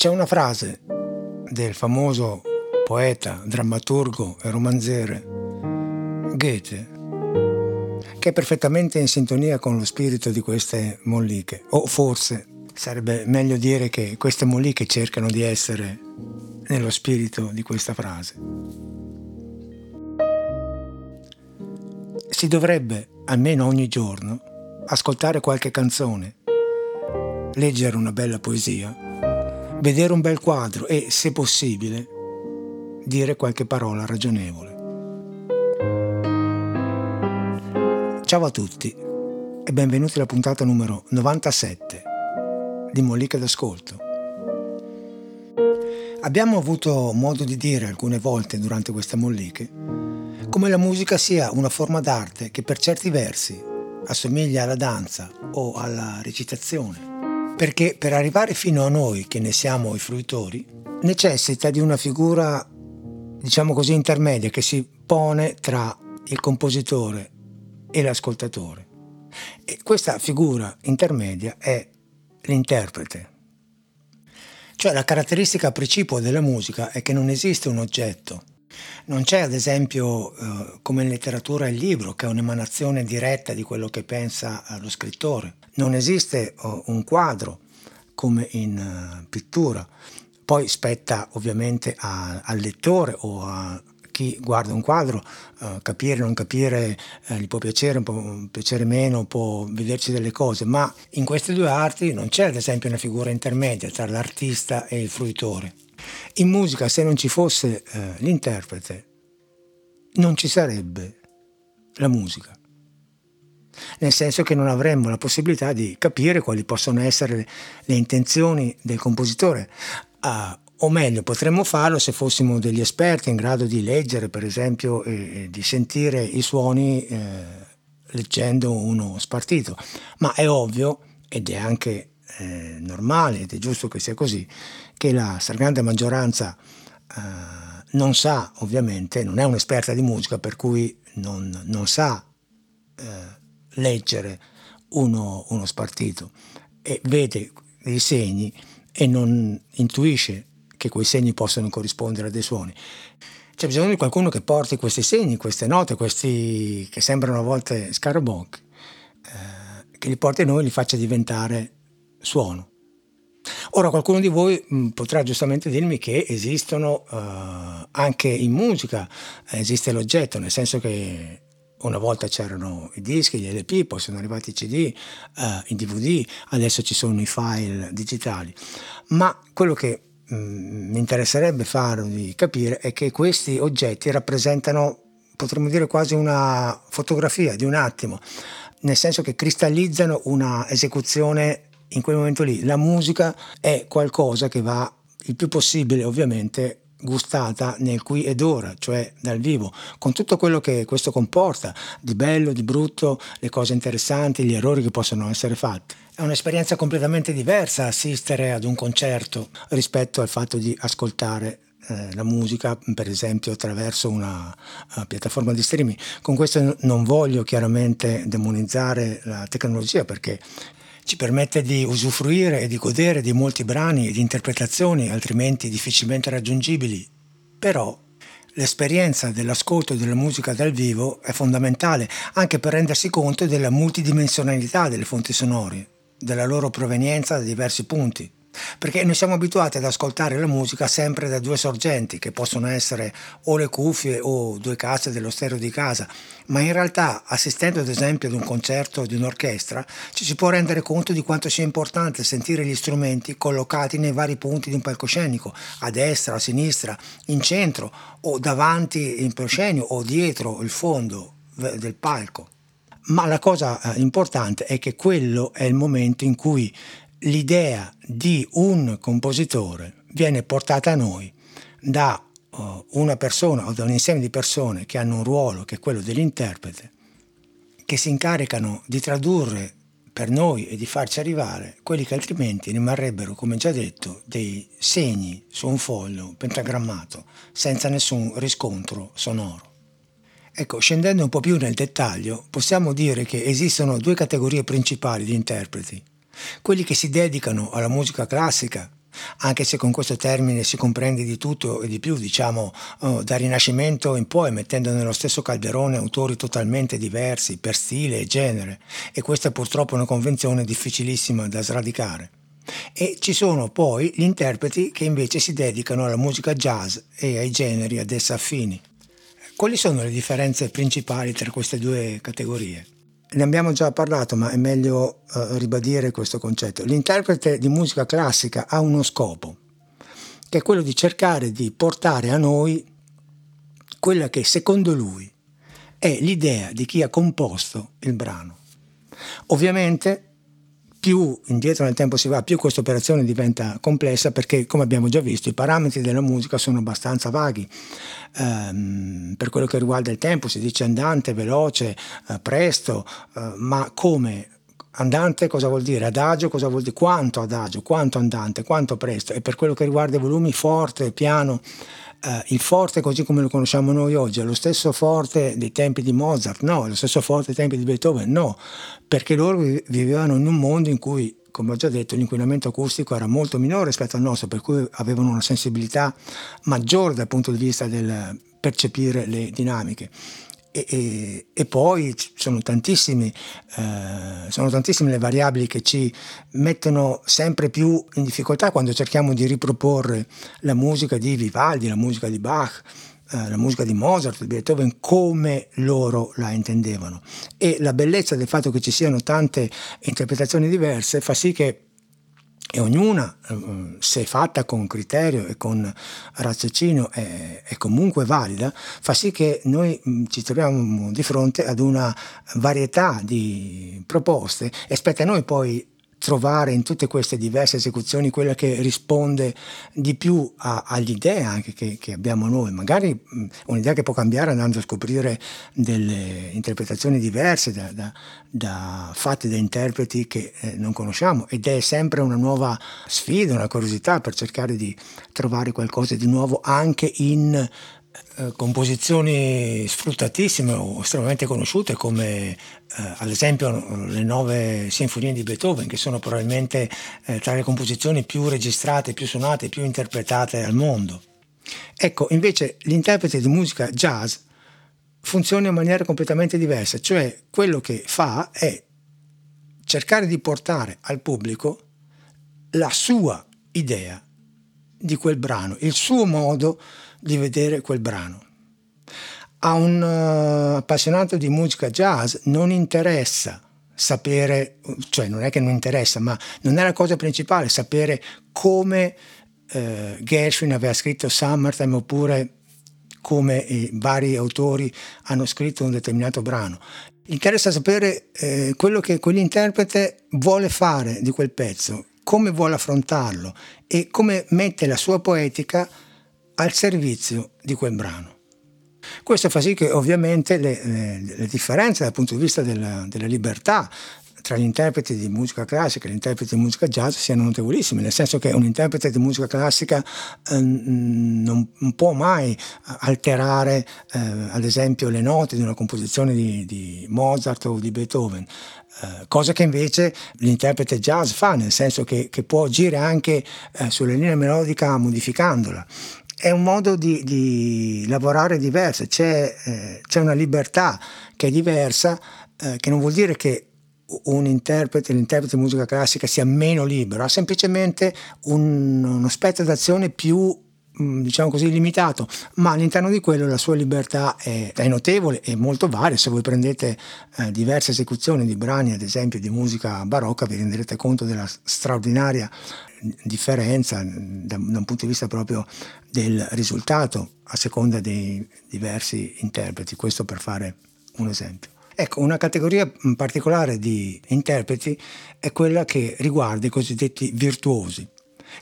C'è una frase del famoso poeta, drammaturgo e romanziere Goethe che è perfettamente in sintonia con lo spirito di queste molliche, o forse sarebbe meglio dire che queste molliche cercano di essere nello spirito di questa frase. Si dovrebbe, almeno ogni giorno, ascoltare qualche canzone, leggere una bella poesia, vedere un bel quadro e, se possibile, dire qualche parola ragionevole. Ciao a tutti e benvenuti alla puntata numero 97 di Molliche d'Ascolto. Abbiamo avuto modo di dire alcune volte durante queste molliche come la musica sia una forma d'arte che per certi versi assomiglia alla danza o alla recitazione, perché per arrivare fino a noi che ne siamo i fruitori necessita di una figura, diciamo così, intermedia che si pone tra il compositore e l'ascoltatore. E questa figura intermedia è l'interprete. Cioè la caratteristica precipua della musica è che non esiste un oggetto. Non c'è ad esempio eh, come in letteratura il libro che è un'emanazione diretta di quello che pensa lo scrittore. Non esiste oh, un quadro come in uh, pittura. Poi spetta ovviamente a, al lettore o a, chi guarda un quadro, uh, capire o non capire, uh, gli può piacere, può piacere meno, può vederci delle cose, ma in queste due arti non c'è ad esempio una figura intermedia tra l'artista e il fruitore. In musica se non ci fosse uh, l'interprete non ci sarebbe la musica. Nel senso che non avremmo la possibilità di capire quali possono essere le, le intenzioni del compositore, uh, o meglio potremmo farlo se fossimo degli esperti in grado di leggere per esempio e, di sentire i suoni eh, leggendo uno spartito, ma è ovvio ed è anche eh, normale ed è giusto che sia così che la stragrande maggioranza eh, non sa ovviamente, non è un'esperta di musica per cui non, non sa eh, leggere uno, uno spartito e vede dei segni e non intuisce che quei segni possano corrispondere a dei suoni. C'è bisogno di qualcuno che porti questi segni, queste note, questi che sembrano a volte scarabocchi, eh, che li porti a noi e li faccia diventare suono. Ora qualcuno di voi mh, mm, potrà giustamente dirmi che esistono uh, anche in musica, esiste l'oggetto, nel senso che una volta c'erano i dischi, gli LP, poi sono arrivati i CD, uh, eh, i DVD, adesso ci sono i file digitali. Ma quello che Mm, mi interesserebbe farvi capire è che questi oggetti rappresentano, potremmo dire, quasi una fotografia di un attimo, nel senso che cristallizzano una esecuzione in quel momento lì. La musica è qualcosa che va il più possibile, ovviamente, gustata nel qui ed ora, cioè dal vivo, con tutto quello che questo comporta, di bello, di brutto, le cose interessanti, gli errori che possono essere fatti. È un'esperienza completamente diversa assistere ad un concerto rispetto al fatto di ascoltare eh, la musica, per esempio attraverso una uh, piattaforma di streaming. Con questo non voglio chiaramente demonizzare la tecnologia perché ci permette di usufruire e di godere di molti brani e di interpretazioni altrimenti difficilmente raggiungibili. Però L'esperienza dell'ascolto della musica dal vivo è fondamentale anche per rendersi conto della multidimensionalità delle fonti sonore della loro provenienza da diversi punti. Perché noi siamo abituati ad ascoltare la musica sempre da due sorgenti, che possono essere o le cuffie o due casse dello stereo di casa, ma in realtà assistendo ad esempio ad un concerto di un'orchestra ci si può rendere conto di quanto sia importante sentire gli strumenti collocati nei vari punti di un palcoscenico, a destra, a sinistra, in centro o davanti in proscenio o dietro il fondo del palco. Ma la cosa eh, importante è che quello è il momento in cui l'idea di un compositore viene portata a noi da uh, una persona o da un insieme di persone che hanno un ruolo che è quello dell'interprete, che si incaricano di tradurre per noi e di farci arrivare quelli che altrimenti rimarrebbero, come già detto, dei segni su un foglio pentagrammato senza nessun riscontro sonoro. Ecco, scendendo un po' più nel dettaglio, possiamo dire che esistono due categorie principali di interpreti. Quelli che si dedicano alla musica classica, anche se con questo termine si comprende di tutto e di più, diciamo uh, dal Rinascimento in poi, mettendo nello stesso calderone autori totalmente diversi per stile e genere, e questa purtroppo è una convenzione difficilissima da sradicare. E ci sono poi gli interpreti che invece si dedicano alla musica jazz e ai generi ad essa affini. Quali sono le differenze principali tra queste due categorie? Ne abbiamo già parlato, ma è meglio uh, ribadire questo concetto. L'interprete di musica classica ha uno scopo, che è quello di cercare di portare a noi quella che secondo lui è l'idea di chi ha composto il brano. Ovviamente più indietro nel tempo si va, più questa operazione diventa complessa perché, come abbiamo già visto, i parametri della musica sono abbastanza vaghi. Um, per quello che riguarda il tempo si dice andante, veloce, uh, presto, uh, ma come andante cosa vuol dire? Adagio cosa vuol dire? Quanto adagio, quanto andante, quanto presto? E per quello che riguarda i volumi forte, piano, Uh, il forte così come lo conosciamo noi oggi è lo stesso forte dei tempi di Mozart? No, è lo stesso forte dei tempi di Beethoven? No, perché loro vivevano in un mondo in cui, come ho già detto, l'inquinamento acustico era molto minore rispetto al nostro, per cui avevano una sensibilità maggiore dal punto di vista del percepire le dinamiche. E, e, e, poi sono, tantissimi, eh, sono tantissime le variabili che ci mettono sempre più in difficoltà quando cerchiamo di riproporre la musica di Vivaldi, la musica di Bach, eh, la musica di Mozart, di Beethoven, come loro la intendevano. E la bellezza del fatto che ci siano tante interpretazioni diverse fa sì che e ognuna, eh, se fatta con criterio e con raziocinio, è, è, comunque valida, fa sì che noi mm, ci troviamo di fronte ad una varietà di proposte e spetta a noi poi trovare in tutte queste diverse esecuzioni quella che risponde di più a, all'idea anche che, che, abbiamo noi, magari mh, un'idea che può cambiare andando a scoprire delle interpretazioni diverse da, da, da fatte da interpreti che eh, non conosciamo. Ed è sempre una nuova sfida, una curiosità per cercare di trovare qualcosa di nuovo anche in eh, composizioni sfruttatissime o estremamente conosciute come eh, ad esempio le nove sinfonie di Beethoven che sono probabilmente eh, tra le composizioni più registrate, più suonate, più interpretate al mondo. Ecco, invece l'interprete di musica jazz funziona in maniera completamente diversa, cioè quello che fa è cercare di portare al pubblico la sua idea di quel brano, il suo modo di vedere quel brano. A un uh, appassionato di musica jazz non interessa sapere, cioè non è che non interessa, ma non è la cosa principale sapere come uh, Gershwin aveva scritto Summertime oppure come i vari autori hanno scritto un determinato brano. Interessa sapere eh, quello che quell'interprete vuole fare di quel pezzo, come vuole affrontarlo e come mette la sua poetica al servizio di quel brano. Questo fa sì che ovviamente le, le, le differenze dal punto di vista della, della libertà tra gli interpreti di musica classica e gli interpreti di musica jazz siano notevolissime, nel senso che un interprete di musica classica eh, non, non, può mai alterare eh, ad esempio le note di una composizione di, di Mozart o di Beethoven, eh, cosa che invece l'interprete jazz fa, nel senso che, che può agire anche eh, sulla linea melodica modificandola è un modo di, di lavorare diverso, c'è, eh, c'è, una libertà che è diversa, eh, che non vuol dire che un interprete, l'interprete di musica classica sia meno libero, ha semplicemente un, uno spettro d'azione più mm, diciamo così limitato, ma all'interno di quello la sua libertà è, è notevole e molto varia. Se voi prendete eh, diverse esecuzioni di brani, ad esempio di musica barocca, vi renderete conto della straordinaria differenza da, da, un punto di vista proprio del risultato a seconda dei diversi interpreti, questo per fare un esempio. Ecco, una categoria particolare di interpreti è quella che riguarda i cosiddetti virtuosi.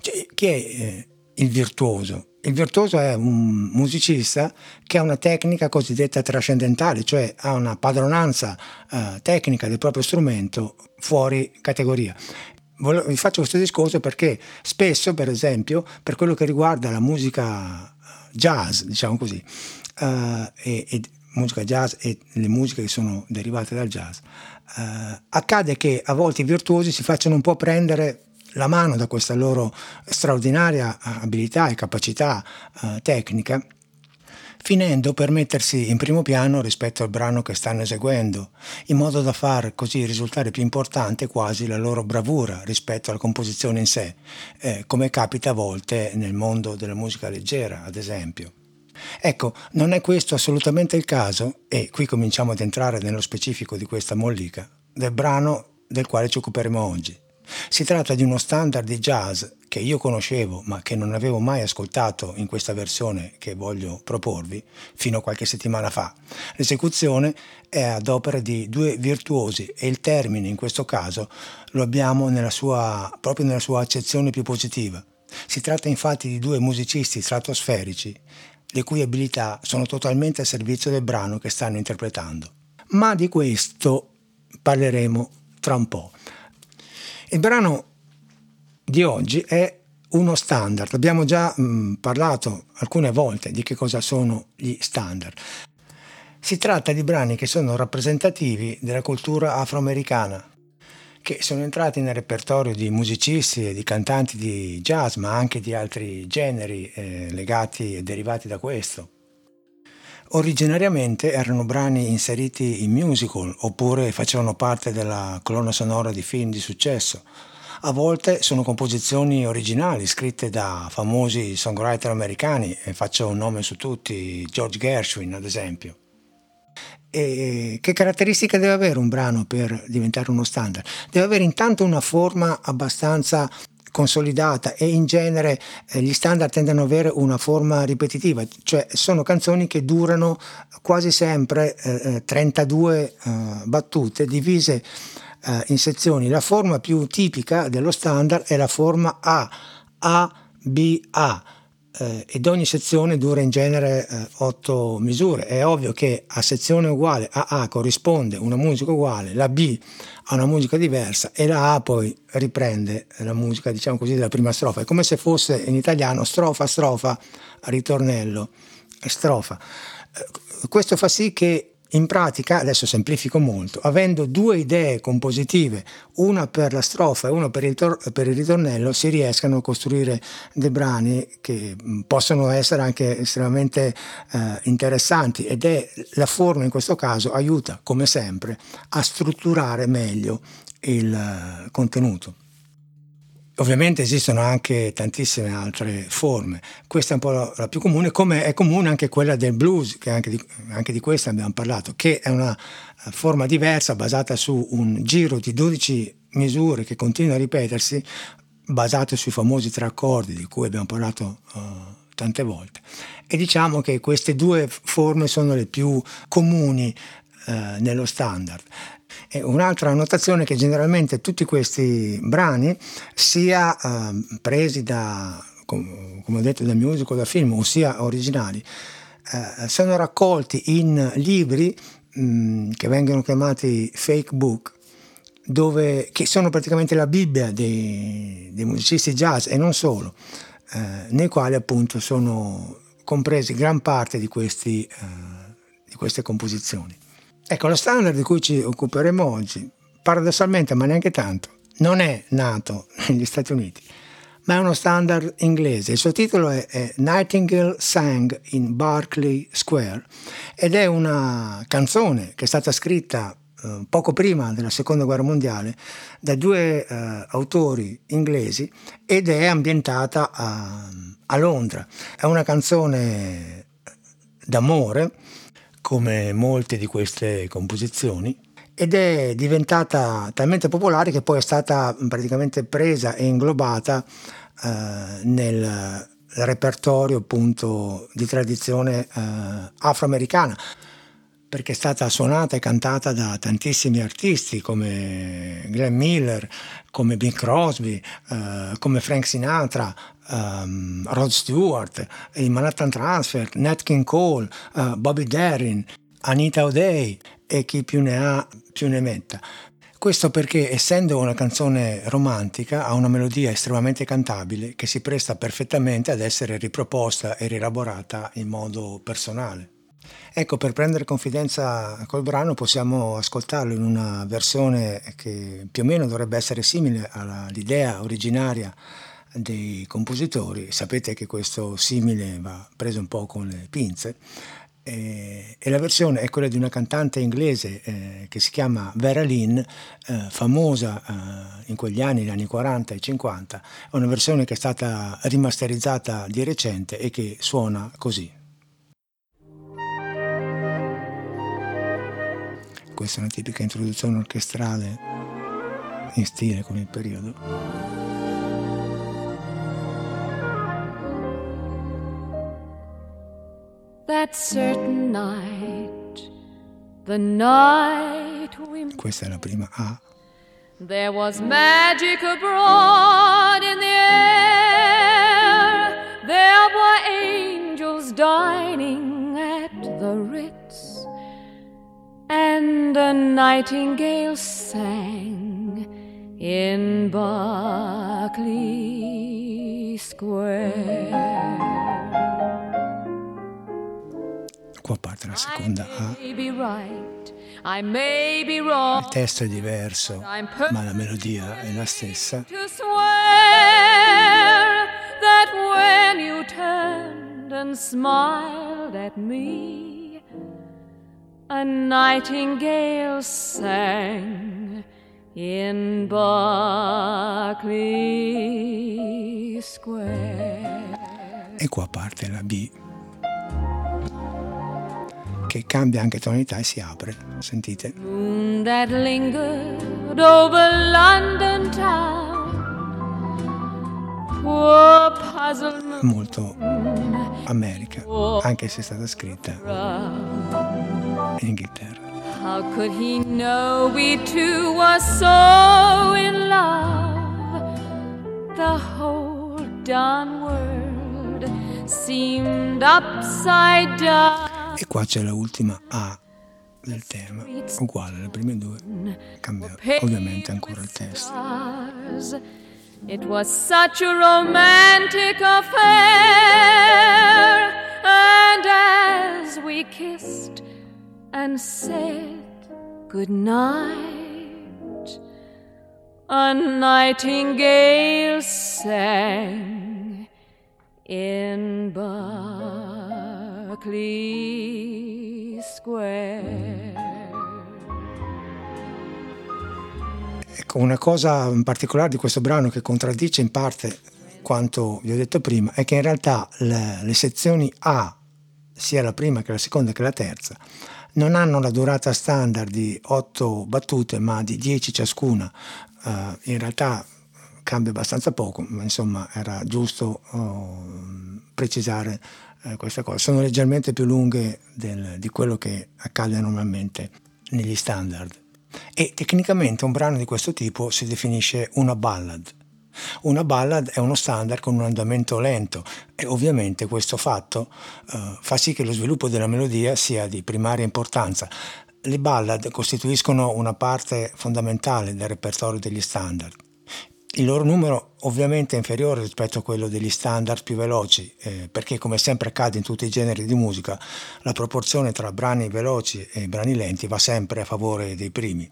Cioè, chi è eh, il virtuoso? Il virtuoso è un musicista che ha una tecnica cosiddetta trascendentale, cioè ha una padronanza eh, tecnica del proprio strumento fuori categoria vi faccio questo discorso perché spesso, per esempio, per quello che riguarda la musica jazz, diciamo così, uh, e, e, musica jazz e le musiche che sono derivate dal jazz, uh, accade che a volte i virtuosi si facciano un po' prendere la mano da questa loro straordinaria abilità e capacità eh, tecnica finendo per mettersi in primo piano rispetto al brano che stanno eseguendo, in modo da far così risultare più importante quasi la loro bravura rispetto alla composizione in sé, eh, come capita a volte nel mondo della musica leggera, ad esempio. Ecco, non è questo assolutamente il caso, e qui cominciamo ad entrare nello specifico di questa mollica, del brano del quale ci occuperemo oggi. Si tratta di uno standard di jazz che io conoscevo ma che non avevo mai ascoltato in questa versione che voglio proporvi fino a qualche settimana fa. L'esecuzione è ad opera di due virtuosi e il termine in questo caso lo abbiamo nella sua, proprio nella sua accezione più positiva. Si tratta infatti di due musicisti stratosferici le cui abilità sono totalmente a servizio del brano che stanno interpretando. Ma di questo parleremo tra un po'. Il brano di oggi è uno standard. Abbiamo già mh, parlato alcune volte di che cosa sono gli standard. Si tratta di brani che sono rappresentativi della cultura afroamericana, che sono entrati nel repertorio di musicisti e di cantanti di jazz, ma anche di altri generi eh, legati e derivati da questo. Originariamente erano brani inseriti in musical oppure facevano parte della colonna sonora di film di successo. A volte sono composizioni originali scritte da famosi songwriter americani, faccio un nome su tutti, George Gershwin ad esempio. E che caratteristica deve avere un brano per diventare uno standard? Deve avere intanto una forma abbastanza consolidata e in genere eh, gli standard tendono ad avere una forma ripetitiva, cioè sono canzoni che durano quasi sempre eh, 32 eh, eh, battute divise eh, in sezioni. La forma più tipica dello standard è la forma A, A, B, A eh, ed ogni sezione dura in genere eh, 8 misure. È ovvio che a sezione uguale a A corrisponde una musica uguale, la B ha una musica diversa e la A poi riprende la musica, diciamo così, della prima strofa. È come se fosse in italiano strofa, strofa, ritornello, strofa. Eh, questo fa sì che in pratica, adesso semplifico molto, avendo due idee compositive, una per la strofa e una per il, tor- per il, ritornello, si riescano a costruire dei brani che mm, possono essere anche estremamente eh, interessanti ed è la forma in questo caso aiuta, come sempre, a strutturare meglio il uh, contenuto. Ovviamente esistono anche tantissime altre forme, questa è un po' la, la più comune, come è comune anche quella del blues, che anche di, anche di questa abbiamo parlato, che è una eh, forma diversa basata su un giro di 12 misure che continua a ripetersi, basato sui famosi tre accordi di cui abbiamo parlato uh, tante volte. E diciamo che queste due forme sono le più comuni uh, nello standard. E un'altra annotazione è che generalmente tutti questi brani, sia eh, presi da, come ho detto, da musical, da film, ossia originali, eh, sono raccolti in libri mh, mm, che vengono chiamati fake book, dove, che sono praticamente la Bibbia dei, dei musicisti jazz e non solo, eh, nei quali appunto sono compresi gran parte di, questi, eh, di queste composizioni. Ecco, lo standard di cui ci occuperemo oggi, paradossalmente, ma neanche tanto, non è nato negli Stati Uniti, ma è uno standard inglese. Il suo titolo è, è Nightingale Sang in Berkeley Square ed è una canzone che è stata scritta eh, poco prima della seconda guerra mondiale da due eh, autori inglesi ed è ambientata a, a Londra. È una canzone d'amore come molte di queste composizioni, ed è diventata talmente popolare che poi è stata praticamente presa e inglobata eh, nel repertorio appunto di tradizione eh, afroamericana perché è stata suonata e cantata da tantissimi artisti come Glenn Miller, come Bing Crosby, eh, come Frank Sinatra, um, Rod Stewart, i Manhattan Transfer, Nat King Cole, uh, Bobby Darin, Anita O'Day e chi più ne ha più ne metta. Questo perché, essendo una canzone romantica, ha una melodia estremamente cantabile che si presta perfettamente ad essere riproposta e rielaborata in modo personale. Ecco, per prendere confidenza col brano possiamo ascoltarlo in una versione che più o meno dovrebbe essere simile all'idea originaria dei compositori. Sapete che questo simile va preso un po' con le pinze. E, la versione è quella di una cantante inglese eh, che si chiama Vera Lynn, eh, famosa eh, in quegli anni, negli anni 40 e 50. È una versione che è stata rimasterizzata di recente e che suona così. Questa è una tipica introduzione orchestrale in stile con il periodo. That certain night, the night we Questa è la prima A. There was magic abroad in the air. There were angels dining a nightingale sang in Berkeley Square. Qua parte la seconda A. Il testo è diverso, ma la melodia è la stessa. That when you turned and smiled at me a nightingale sang in Berkeley Square. E qua parte la B che cambia anche tonalità e si apre. Sentite. Moon that lingered over London town. Molto America, anche se è stata scritta in Inghilterra. How could he know we two were so in love? The whole darn world seemed upside down. E qua c'è la ultima A del tema, uguale alle prime due, cambia ovviamente ancora il testo. It was such a romantic affair, and as we kissed, and said good night. A nightingale sang in Berkeley Square. Ecco, una cosa particolare di questo brano che contraddice in parte quanto vi ho detto prima è che in realtà le, le sezioni A, sia la prima che la seconda che la terza, non hanno la durata standard di 8 battute ma di 10 ciascuna, uh, in realtà cambia abbastanza poco, ma insomma era giusto uh, precisare uh, questa cosa. Sono leggermente più lunghe del, di quello che accade normalmente negli standard. E tecnicamente un brano di questo tipo si definisce una ballad. Una ballad è uno standard con un andamento lento e ovviamente questo fatto uh, fa sì che lo sviluppo della melodia sia di primaria importanza. Le ballad costituiscono una parte fondamentale del repertorio degli standard. Il loro numero ovviamente è inferiore rispetto a quello degli standard più veloci, eh, perché come sempre accade in tutti i generi di musica, la proporzione tra brani veloci e brani lenti va sempre a favore dei primi.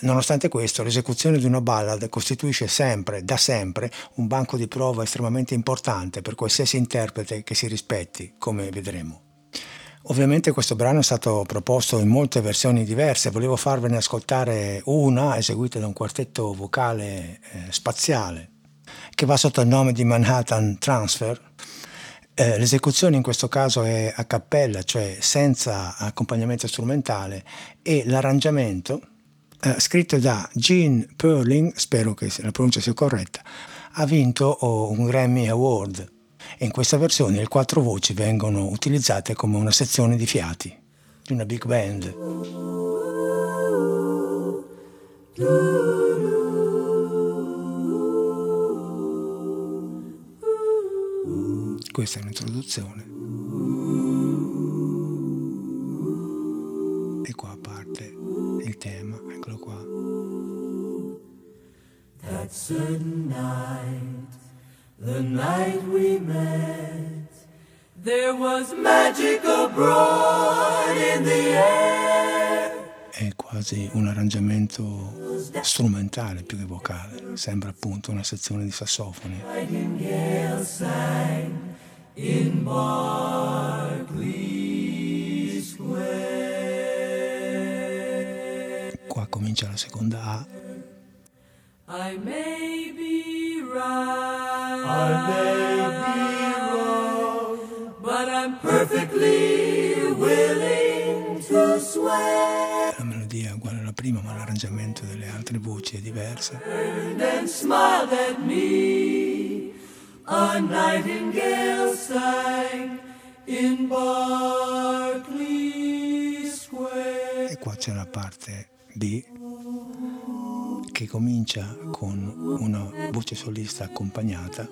Nonostante questo, l'esecuzione di una ballad costituisce sempre, da sempre, un banco di prova estremamente importante per qualsiasi interprete che si rispetti, come vedremo. Ovviamente questo brano è stato proposto in molte versioni diverse, volevo farvene ascoltare una eseguita da un quartetto vocale eh, spaziale che va sotto il nome di Manhattan Transfer. Eh, l'esecuzione in questo caso è a cappella, cioè senza accompagnamento strumentale e l'arrangiamento eh, da Gene Perling, spero che la pronuncia sia corretta, ha vinto oh, un Grammy Award e in questa versione le quattro voci vengono utilizzate come una sezione di fiati di una big band. Questa è un'introduzione. Quasi un arrangiamento strumentale più che vocale, sembra appunto una sezione di sassofoni. Qua comincia la seconda A. prima, ma l'arrangiamento delle altre voci è diverso. E qua c'è la parte B che comincia con una voce solista accompagnata.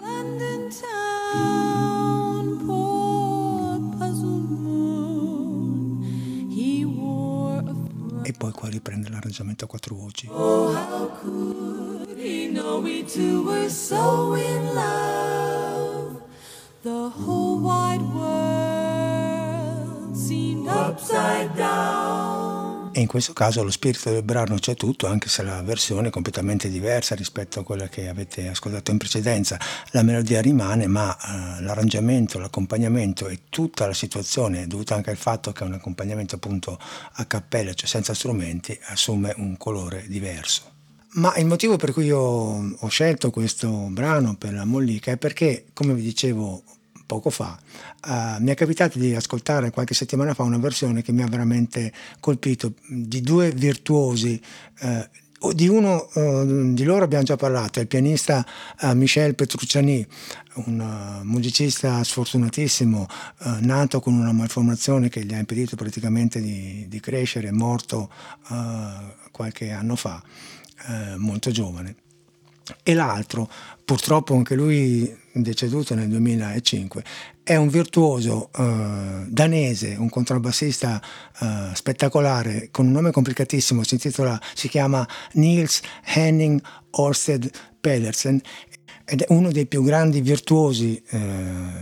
Poi qua riprende l'arrangiamento a quattro voci. Oh, how could he know we two were so in love? The whole wide world seemed upside down. E in questo caso lo spirito del brano c'è tutto, anche se la versione è completamente diversa rispetto a quella che avete ascoltato in precedenza. La melodia rimane, ma eh, l'arrangiamento, l'accompagnamento e tutta la situazione, dovuta anche al fatto che è un accompagnamento appunto a cappella, cioè senza strumenti, assume un colore diverso. Ma il motivo per cui io ho scelto questo brano per la Mollica è perché, come vi dicevo poco fa, uh, mi è capitato di ascoltare qualche settimana fa una versione che mi ha veramente colpito di due virtuosi. Uh, di uno uh, di loro abbiamo già parlato, è il pianista uh, Michel Petrucciani, un uh, musicista sfortunatissimo, nato con una malformazione che gli ha impedito praticamente di, di crescere, morto qualche anno fa, molto giovane. E l'altro, purtroppo anche lui deceduto nel 2005, è un virtuoso eh, danese, un contrabbassista eh, spettacolare con un nome complicatissimo, si, intitola, si chiama Niels Henning Orsted Pedersen ed è uno dei più grandi virtuosi eh,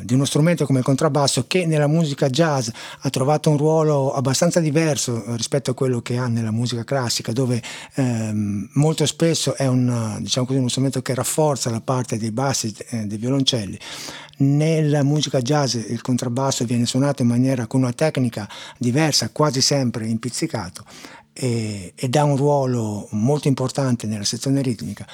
di uno strumento come il contrabbasso che nella musica jazz ha trovato un ruolo abbastanza diverso rispetto a quello che ha nella musica classica dove ehm, molto spesso è un, diciamo così, uno strumento che rafforza la parte dei bassi e eh, dei violoncelli. Nella musica jazz il contrabbasso viene suonato in maniera con una tecnica diversa quasi sempre impizzicato e, ed ha un ruolo molto importante nella sezione ritmica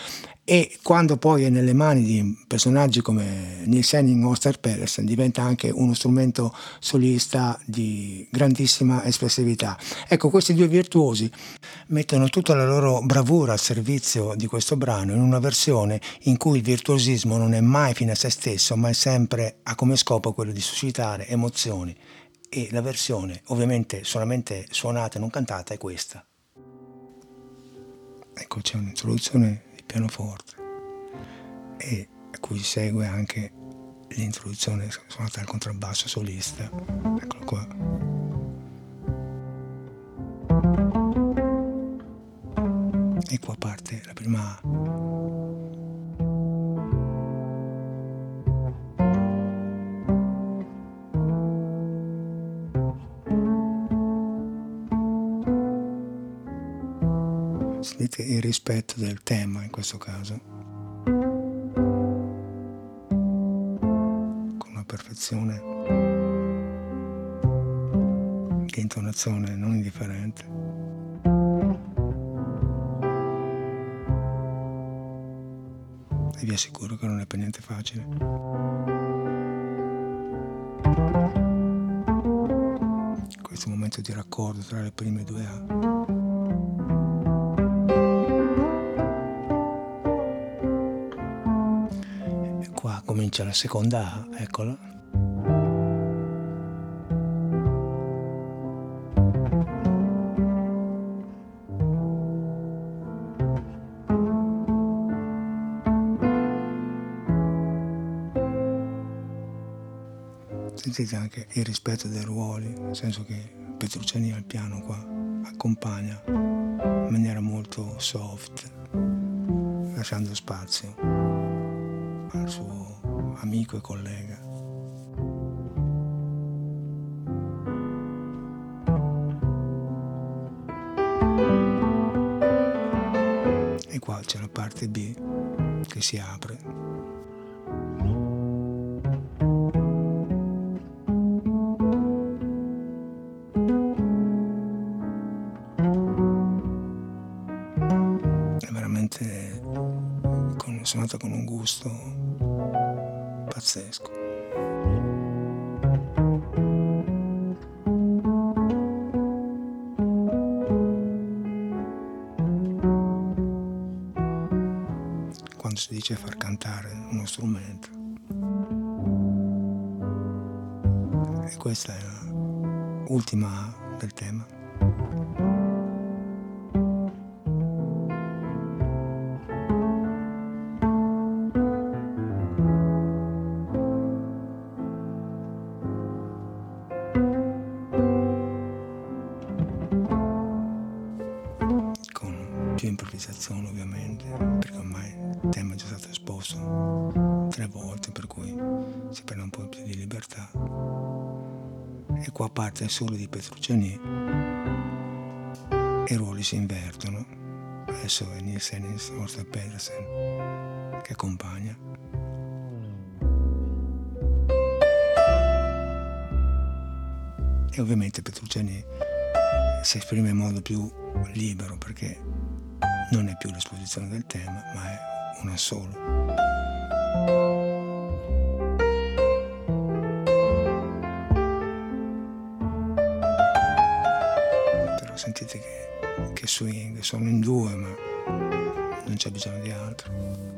e quando poi è nelle mani di personaggi come Nils Henning o Oster Pedersen diventa anche uno strumento solista di grandissima espressività. Ecco, questi due virtuosi mettono tutta la loro bravura al servizio di questo brano in una versione in cui il virtuosismo non è mai fine a se stesso, ma è sempre ha come scopo quello di suscitare emozioni e la versione ovviamente solamente suonata e non cantata è questa. Ecco, c'è un'introduzione pianoforte e a cui segue anche l'introduzione suonata al contrabbasso solista. Eccolo qua. E qua parte la prima rispetto del tema in questo caso, con una perfezione di intonazione non indifferente. E vi assicuro che non è per niente facile. Questo momento di raccordo tra le prime due A. comincia la seconda A, eccola. Sentite anche il rispetto dei ruoli, nel senso che Petrucciani al piano qua accompagna in maniera molto soft, lasciando spazio al suo amico e collega. E qua c'è la parte B che si apre. Quando si dice far cantare uno strumento. E questa è l'ultima del tema. Solo di Petrucciani i ruoli si invertono. Adesso è Nielsen e Orster Pedersen che accompagna. E ovviamente Petrucciani si esprime in modo più libero perché non è più l'esposizione del tema, ma è una sola. Swing, sono in due, ma non c'è bisogno di altro.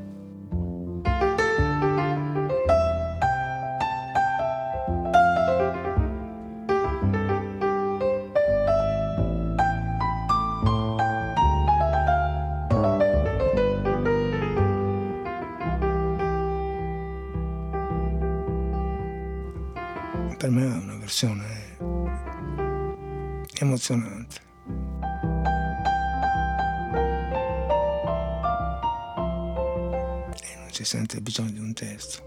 per me è una versione emozionante. Sente bisogno di un testo.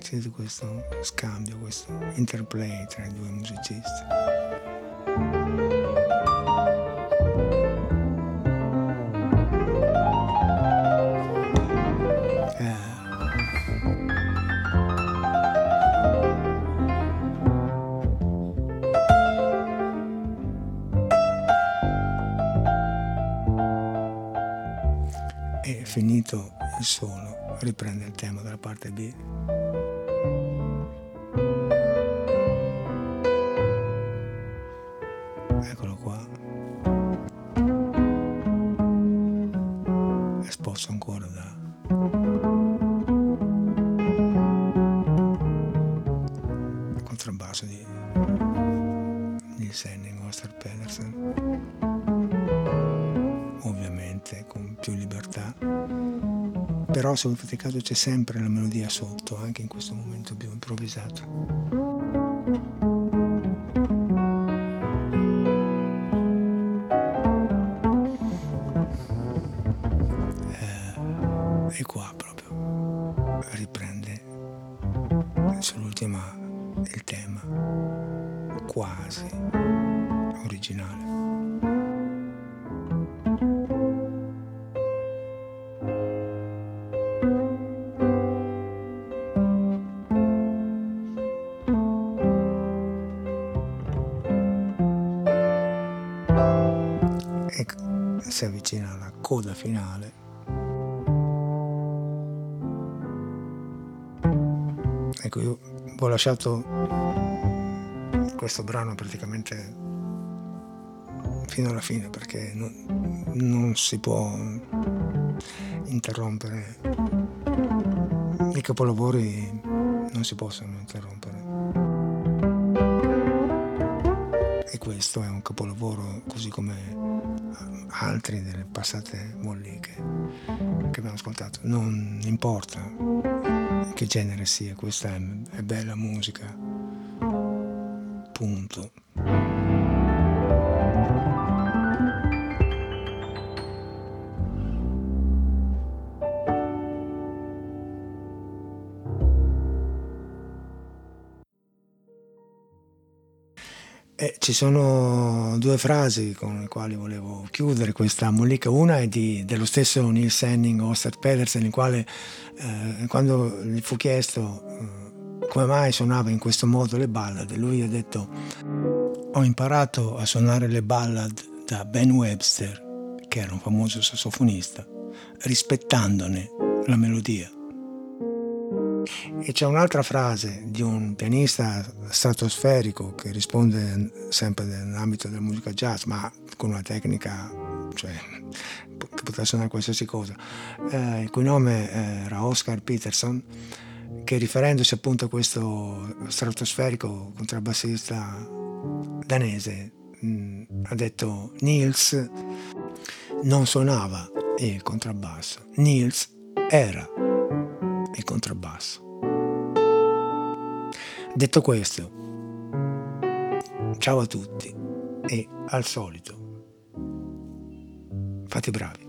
Siete questo scambio, questo interplay tra i due musicisti. Solo riprende il tema della parte B. con più libertà, però se non fate caso c'è sempre la melodia sotto, anche in questo momento più improvvisato. Finale. Ecco, io ho lasciato questo brano praticamente fino alla fine perché non, non si può interrompere. I capolavori non si possono interrompere. E questo è un capolavoro così come altri delle passate molliche che abbiamo ascoltato. Non importa che genere sia, questa è, è bella musica. Punto. Ci sono due frasi con le quali volevo chiudere questa mollica. Una è di, dello stesso Neil Senning o Ostad Pedersen, il quale eh, quando gli fu chiesto eh, come mai suonava in questo modo le ballad, lui ha detto ho imparato a suonare le ballad da Ben Webster, che era un famoso sassofonista, rispettandone la melodia. E c'è un'altra frase di un pianista stratosferico che risponde sempre nell'ambito della musica jazz, ma con una tecnica cioè, che potrà suonare qualsiasi cosa, eh, il cui nome era Oscar Peterson, che riferendosi appunto a questo stratosferico contrabbassista danese mh, mm, ha detto Niels non suonava il contrabbasso, Niels era il contrabbasso. Detto questo, ciao a tutti e al solito, fate bravi.